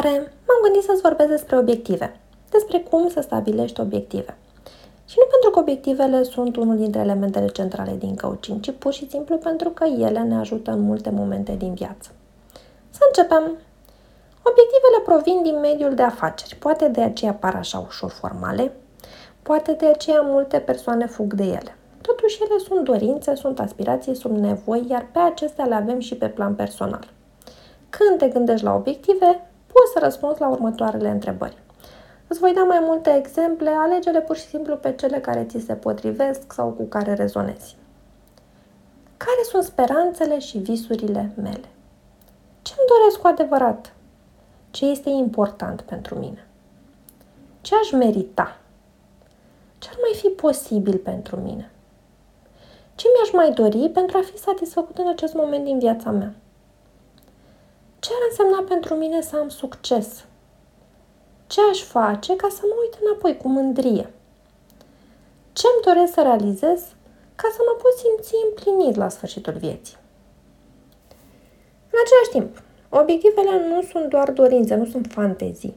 Salutare! M-am gândit să-ți vorbesc despre obiective, despre cum să stabilești obiective. Și nu pentru că obiectivele sunt unul dintre elementele centrale din coaching, ci pur și simplu pentru că ele ne ajută în multe momente din viață. Să începem! Obiectivele provin din mediul de afaceri, poate de aceea par așa ușor formale, poate de aceea multe persoane fug de ele. Totuși, ele sunt dorințe, sunt aspirații, sunt nevoi, iar pe acestea le avem și pe plan personal. Când te gândești la obiective, poți să răspunzi la următoarele întrebări. Îți voi da mai multe exemple, alegele pur și simplu pe cele care ți se potrivesc sau cu care rezonezi. Care sunt speranțele și visurile mele? Ce îmi doresc cu adevărat? Ce este important pentru mine? Ce aș merita? Ce ar mai fi posibil pentru mine? Ce mi-aș mai dori pentru a fi satisfăcut în acest moment din viața mea? Ce ar însemna pentru mine să am succes? Ce aș face ca să mă uit înapoi cu mândrie? Ce îmi doresc să realizez ca să mă pot simți împlinit la sfârșitul vieții? În același timp, obiectivele nu sunt doar dorințe, nu sunt fantezii.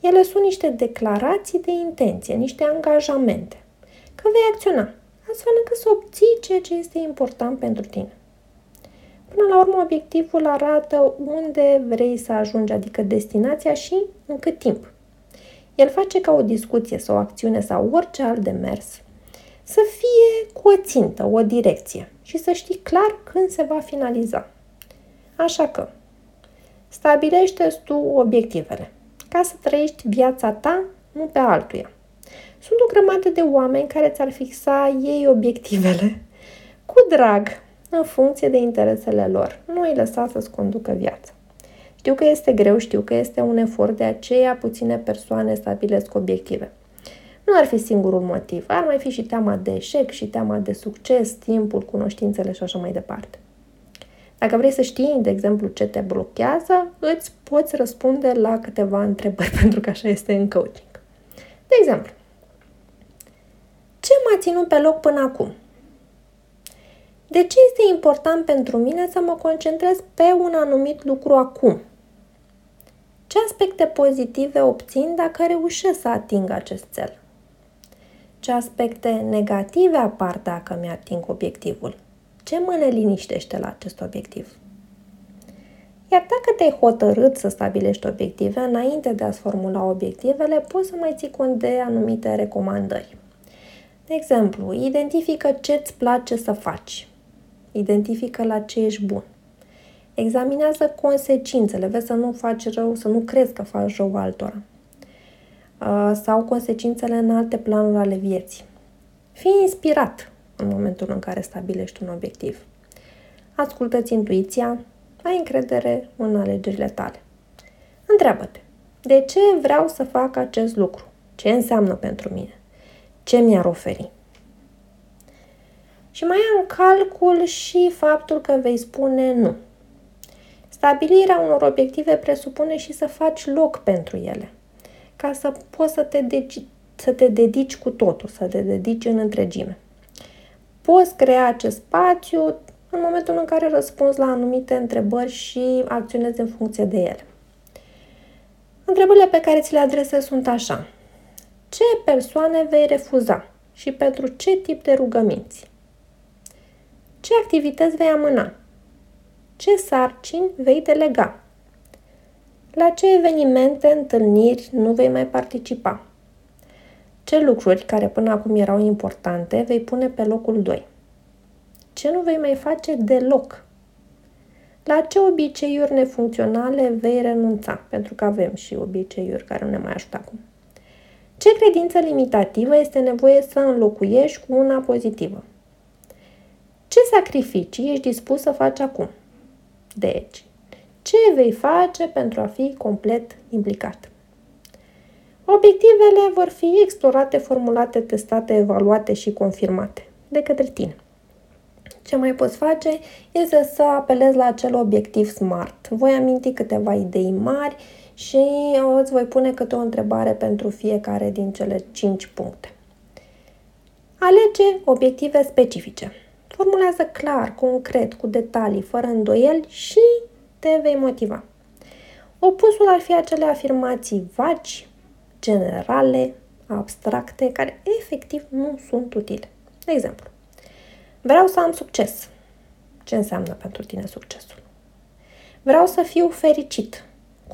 Ele sunt niște declarații de intenție, niște angajamente, că vei acționa, astfel încât să obții ceea ce este important pentru tine. Până la urmă, obiectivul arată unde vrei să ajungi, adică destinația și în cât timp. El face ca o discuție sau o acțiune sau orice alt demers să fie cu o țintă, o direcție și să știi clar când se va finaliza. Așa că, stabilește tu obiectivele ca să trăiești viața ta, nu pe altuia. Sunt o grămadă de oameni care ți-ar fixa ei obiectivele cu drag, în funcție de interesele lor. Nu îi lăsa să-ți conducă viața. Știu că este greu, știu că este un efort, de aceea puține persoane stabilesc obiective. Nu ar fi singurul motiv, ar mai fi și teama de eșec și teama de succes, timpul, cunoștințele și așa mai departe. Dacă vrei să știi, de exemplu, ce te blochează, îți poți răspunde la câteva întrebări, pentru că așa este în coaching. De exemplu, ce m-a ținut pe loc până acum? De ce este important pentru mine să mă concentrez pe un anumit lucru acum? Ce aspecte pozitive obțin dacă reușesc să ating acest cel? Ce aspecte negative apar dacă mi-ating obiectivul? Ce mă neliniștește la acest obiectiv? Iar dacă te-ai hotărât să stabilești obiective, înainte de a-ți formula obiectivele, poți să mai ții cont de anumite recomandări. De exemplu, identifică ce îți place să faci. Identifică la ce ești bun. Examinează consecințele, vezi să nu faci rău, să nu crezi că faci rău altora. Uh, sau consecințele în alte planuri ale vieții. Fii inspirat în momentul în care stabilești un obiectiv. Ascultă-ți intuiția, ai încredere în alegerile tale. Întreabă-te, de ce vreau să fac acest lucru? Ce înseamnă pentru mine? Ce mi-ar oferi? Și mai ia în calcul și faptul că vei spune nu. Stabilirea unor obiective presupune și să faci loc pentru ele, ca să poți să te, dedici, să te dedici cu totul, să te dedici în întregime. Poți crea acest spațiu în momentul în care răspunzi la anumite întrebări și acționezi în funcție de ele. Întrebările pe care ți le adresez sunt așa. Ce persoane vei refuza și pentru ce tip de rugăminți? Ce activități vei amâna? Ce sarcini vei delega? La ce evenimente, întâlniri nu vei mai participa? Ce lucruri care până acum erau importante vei pune pe locul 2? Ce nu vei mai face deloc? La ce obiceiuri nefuncționale vei renunța? Pentru că avem și obiceiuri care nu ne mai ajută acum. Ce credință limitativă este nevoie să înlocuiești cu una pozitivă? Ce sacrificii ești dispus să faci acum? Deci, ce vei face pentru a fi complet implicat? Obiectivele vor fi explorate, formulate, testate, evaluate și confirmate de către tine. Ce mai poți face este să apelezi la acel obiectiv SMART. Voi aminti câteva idei mari și îți voi pune câte o întrebare pentru fiecare din cele 5 puncte. Alege obiective specifice. Formulează clar, concret, cu detalii, fără îndoieli și te vei motiva. Opusul ar fi acele afirmații vagi, generale, abstracte, care efectiv nu sunt utile. De exemplu, vreau să am succes. Ce înseamnă pentru tine succesul? Vreau să fiu fericit.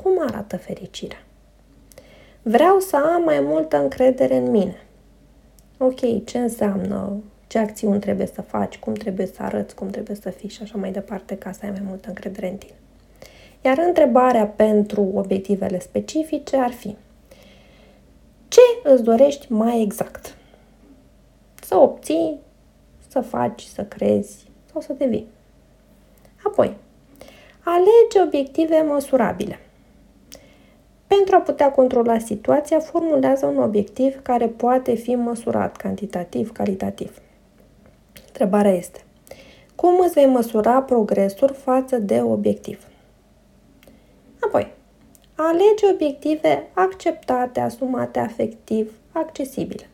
Cum arată fericirea? Vreau să am mai multă încredere în mine. Ok, ce înseamnă, ce acțiuni trebuie să faci, cum trebuie să arăți, cum trebuie să fii și așa mai departe ca să ai mai multă încredere în tine. Iar întrebarea pentru obiectivele specifice ar fi ce îți dorești mai exact? Să obții, să faci, să crezi sau să devii. Apoi, alege obiective măsurabile. Pentru a putea controla situația, formulează un obiectiv care poate fi măsurat cantitativ, calitativ. Întrebarea este, cum îți vei măsura progresul față de obiectiv? Apoi, alege obiective acceptate, asumate afectiv, accesibile.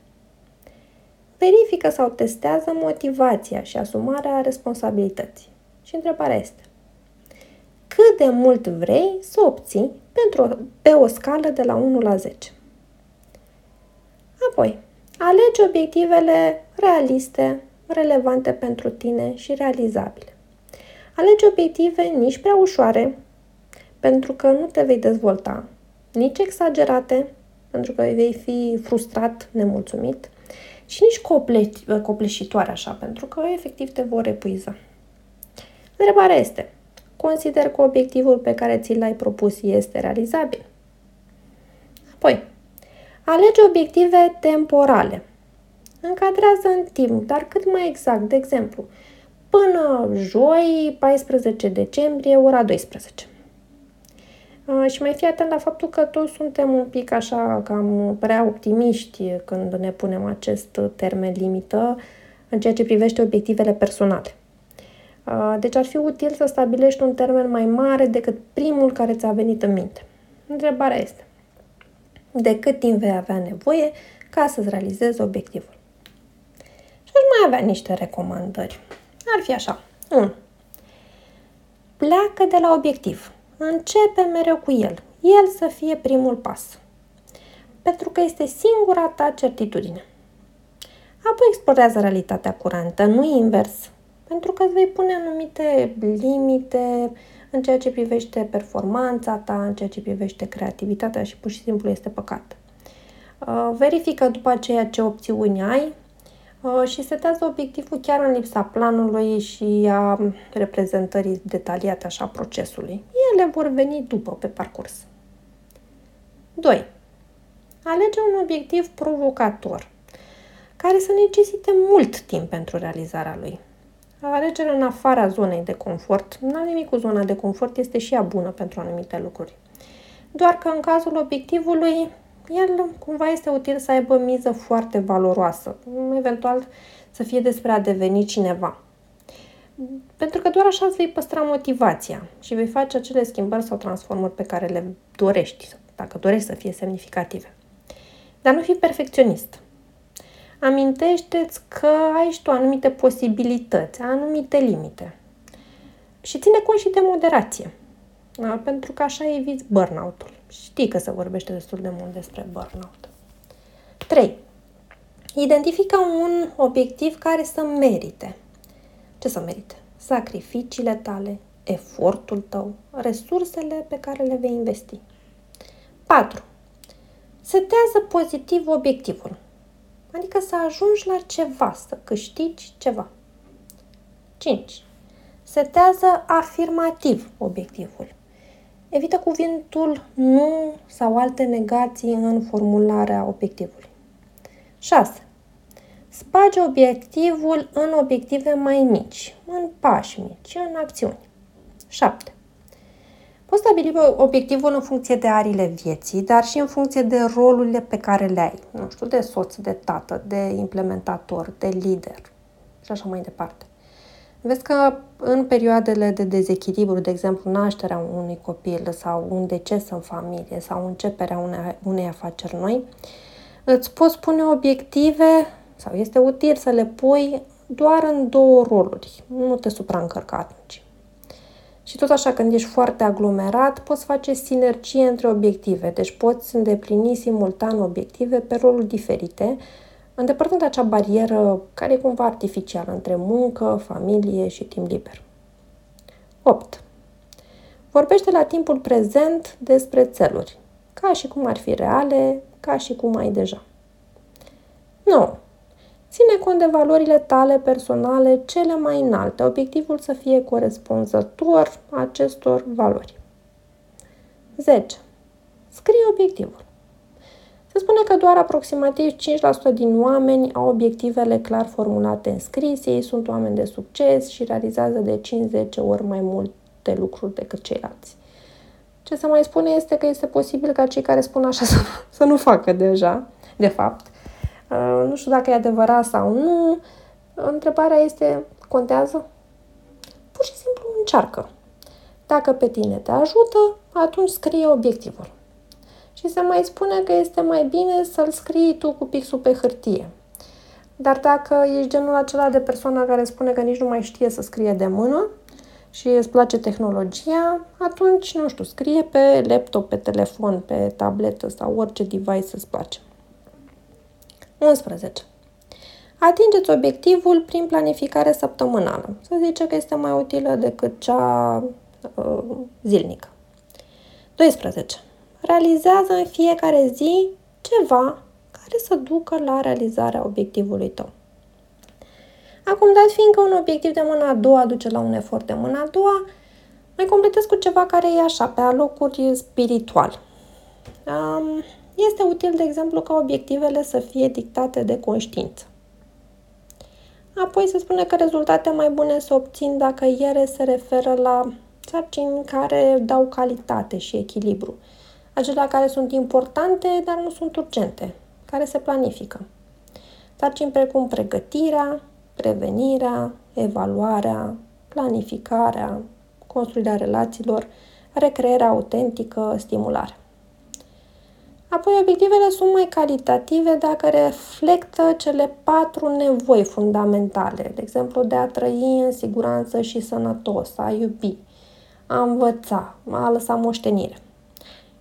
Verifică sau testează motivația și asumarea responsabilității. Și întrebarea este, cât de mult vrei să obții pentru, pe o scală de la 1 la 10. Apoi, alege obiectivele realiste, relevante pentru tine și realizabile. Alege obiective nici prea ușoare, pentru că nu te vei dezvolta, nici exagerate, pentru că vei fi frustrat, nemulțumit, și nici cople- copleșitoare așa, pentru că efectiv te vor epuiza. Întrebarea este, consider că obiectivul pe care ți l-ai propus este realizabil? Apoi, alege obiective temporale. Încadrează în timp, dar cât mai exact, de exemplu, până joi, 14 decembrie, ora 12. Și mai fi atent la faptul că toți suntem un pic așa cam prea optimiști când ne punem acest termen limită în ceea ce privește obiectivele personale. Deci ar fi util să stabilești un termen mai mare decât primul care ți-a venit în minte. Întrebarea este, de cât timp vei avea nevoie ca să-ți realizezi obiectivul? Și aș mai avea niște recomandări. Ar fi așa. 1. Pleacă de la obiectiv. Începe mereu cu el. El să fie primul pas. Pentru că este singura ta certitudine. Apoi explorează realitatea curantă, nu invers pentru că îți vei pune anumite limite în ceea ce privește performanța ta, în ceea ce privește creativitatea și pur și simplu este păcat. Uh, verifică după aceea ce opțiuni ai uh, și setează obiectivul chiar în lipsa planului și a reprezentării detaliate așa procesului. Ele vor veni după, pe parcurs. 2. Alege un obiectiv provocator, care să necesite mult timp pentru realizarea lui. Alegerea în afara zonei de confort, nu am nimic cu zona de confort, este și ea bună pentru anumite lucruri. Doar că în cazul obiectivului, el cumva este util să aibă miză foarte valoroasă, eventual să fie despre a deveni cineva. Pentru că doar așa îți vei păstra motivația și vei face acele schimbări sau transformări pe care le dorești, dacă dorești să fie semnificative. Dar nu fi perfecționist amintește-ți că ai și tu anumite posibilități, anumite limite. Și ține cont și de moderație. Da? Pentru că așa eviți burnout-ul. Știi că se vorbește destul de mult despre burnout. 3. Identifică un obiectiv care să merite. Ce să merite? Sacrificiile tale, efortul tău, resursele pe care le vei investi. 4. Setează pozitiv obiectivul. Adică să ajungi la ceva, să câștigi ceva. 5. Setează afirmativ obiectivul. Evită cuvintul nu sau alte negații în formularea obiectivului. 6. Spage obiectivul în obiective mai mici, în pași mici, în acțiuni. 7. Poți stabili obiectivul în funcție de arile vieții, dar și în funcție de rolurile pe care le ai. Nu știu, de soț, de tată, de implementator, de lider și așa mai departe. Vezi că în perioadele de dezechilibru, de exemplu nașterea unui copil sau un deces în familie sau începerea unei, unei afaceri noi, îți poți pune obiective sau este util să le pui doar în două roluri. Nu te supraîncărca atunci. Și tot așa, când ești foarte aglomerat, poți face sinergie între obiective. Deci poți îndeplini simultan obiective pe roluri diferite, îndepărtând acea barieră care e cumva artificială între muncă, familie și timp liber. 8. Vorbește la timpul prezent despre țeluri, ca și cum ar fi reale, ca și cum ai deja. 9. Ține cont de valorile tale personale cele mai înalte, obiectivul să fie corespunzător acestor valori. 10. Scrie obiectivul. Se spune că doar aproximativ 5% din oameni au obiectivele clar formulate în scris, ei sunt oameni de succes și realizează de 50 ori mai multe lucruri decât ceilalți. Ce să mai spune este că este posibil ca cei care spun așa să, să nu facă deja, de fapt. Uh, nu știu dacă e adevărat sau nu. Întrebarea este, contează? Pur și simplu încearcă. Dacă pe tine te ajută, atunci scrie obiectivul. Și se mai spune că este mai bine să-l scrii tu cu pixul pe hârtie. Dar dacă ești genul acela de persoană care spune că nici nu mai știe să scrie de mână și îți place tehnologia, atunci, nu știu, scrie pe laptop, pe telefon, pe tabletă sau orice device îți place. 11. Atingeți obiectivul prin planificare săptămânală. Să zice că este mai utilă decât cea uh, zilnică. 12. Realizează în fiecare zi ceva care să ducă la realizarea obiectivului tău. Acum, dat fiindcă un obiectiv de mâna a doua duce la un efort de mâna a doua, mai completez cu ceva care e așa, pe alocuri spiritual. Um, este util, de exemplu, ca obiectivele să fie dictate de conștiință. Apoi se spune că rezultate mai bune se obțin dacă ele se referă la sarcini care dau calitate și echilibru. Acelea care sunt importante, dar nu sunt urgente, care se planifică. Sarcini precum pregătirea, prevenirea, evaluarea, planificarea, construirea relațiilor, recrearea autentică, stimularea. Apoi, obiectivele sunt mai calitative dacă reflectă cele patru nevoi fundamentale, de exemplu, de a trăi în siguranță și sănătos, a iubi, a învăța, a lăsa moștenire.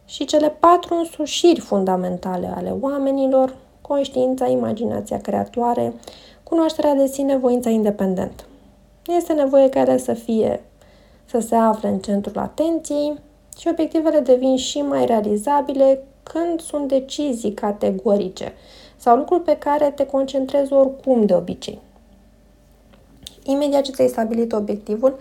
Și cele patru însușiri fundamentale ale oamenilor, conștiința, imaginația creatoare, cunoașterea de sine, voința independentă. Este nevoie ca ele să fie, să se afle în centrul atenției și obiectivele devin și mai realizabile când sunt decizii categorice sau lucruri pe care te concentrezi oricum de obicei. Imediat ce ți-ai stabilit obiectivul,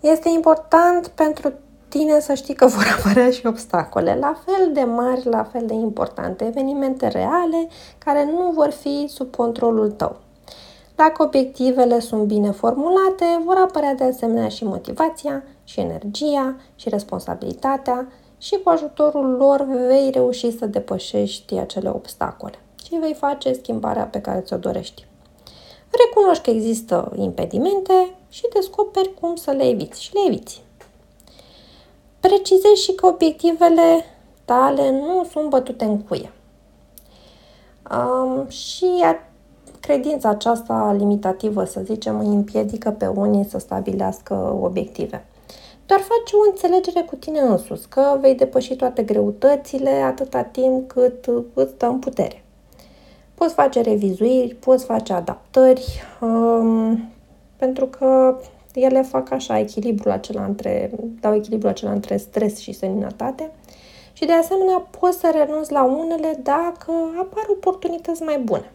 este important pentru tine să știi că vor apărea și obstacole, la fel de mari, la fel de importante, evenimente reale care nu vor fi sub controlul tău. Dacă obiectivele sunt bine formulate, vor apărea de asemenea și motivația, și energia, și responsabilitatea, și cu ajutorul lor vei reuși să depășești acele obstacole și vei face schimbarea pe care ți-o dorești. Recunoști că există impedimente și descoperi cum să le eviți și le eviți. Precizezi și că obiectivele tale nu sunt bătute în cuie. Um, și credința aceasta limitativă, să zicem, îi împiedică pe unii să stabilească obiective. Doar faci o înțelegere cu tine însus, că vei depăși toate greutățile atâta timp cât îți stă în putere. Poți face revizuiri, poți face adaptări, um, pentru că ele fac așa echilibrul acela între, dau echilibrul acela între stres și seninătate și de asemenea poți să renunți la unele dacă apar oportunități mai bune.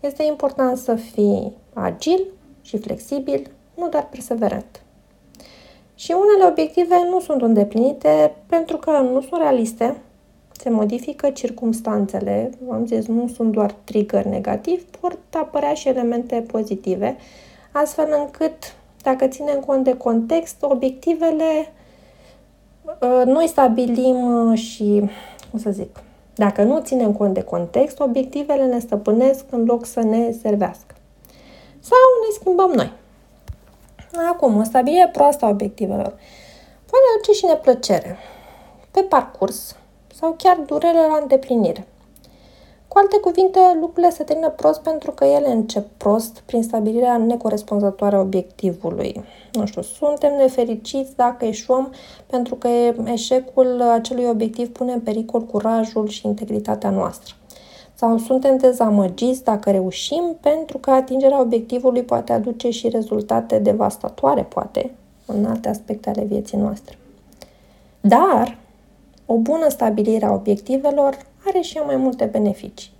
Este important să fii agil și flexibil, nu doar perseverent. Și unele obiective nu sunt îndeplinite pentru că nu sunt realiste, se modifică circumstanțele, am zis, nu sunt doar trigger negativ, pot apărea și elemente pozitive, astfel încât, dacă ținem cont de context, obiectivele ă, noi stabilim ă, și, cum să zic, dacă nu ținem cont de context, obiectivele ne stăpânesc în loc să ne servească. Sau ne schimbăm noi. Acum, o stabilire proastă a obiectivelor poate aduce și neplăcere pe parcurs sau chiar durere la îndeplinire. Cu alte cuvinte, lucrurile se termină prost pentru că ele încep prost prin stabilirea necorespunzătoare a obiectivului. Nu știu, suntem nefericiți dacă eșuăm pentru că eșecul acelui obiectiv pune în pericol curajul și integritatea noastră. Sau suntem dezamăgiți dacă reușim pentru că atingerea obiectivului poate aduce și rezultate devastatoare, poate, în alte aspecte ale vieții noastre. Dar o bună stabilire a obiectivelor are și ea mai multe beneficii.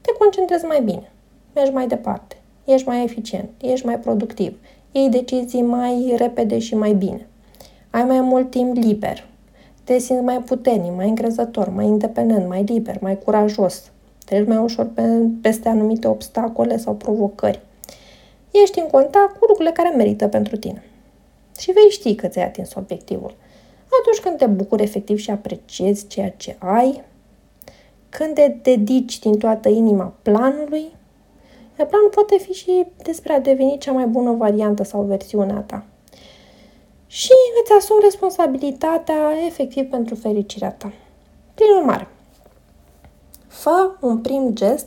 Te concentrezi mai bine, mergi mai departe, ești mai eficient, ești mai productiv, iei decizii mai repede și mai bine. Ai mai mult timp liber, te simți mai puternic, mai încrezător, mai independent, mai liber, mai curajos, treci mai ușor pe, peste anumite obstacole sau provocări. Ești în contact cu lucrurile care merită pentru tine. Și vei ști că ți-ai atins obiectivul. Atunci când te bucuri efectiv și apreciezi ceea ce ai, când te dedici din toată inima planului, iar planul poate fi și despre a deveni cea mai bună variantă sau versiunea ta. Și îți asumi responsabilitatea efectiv pentru fericirea ta. Prin urmare, fă un prim gest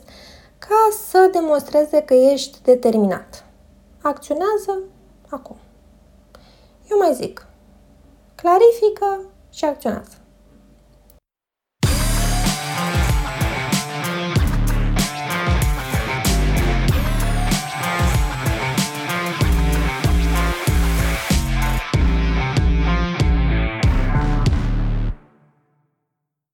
ca să demonstreze că ești determinat. Acționează acum. Eu mai zic, clarifică și acționează.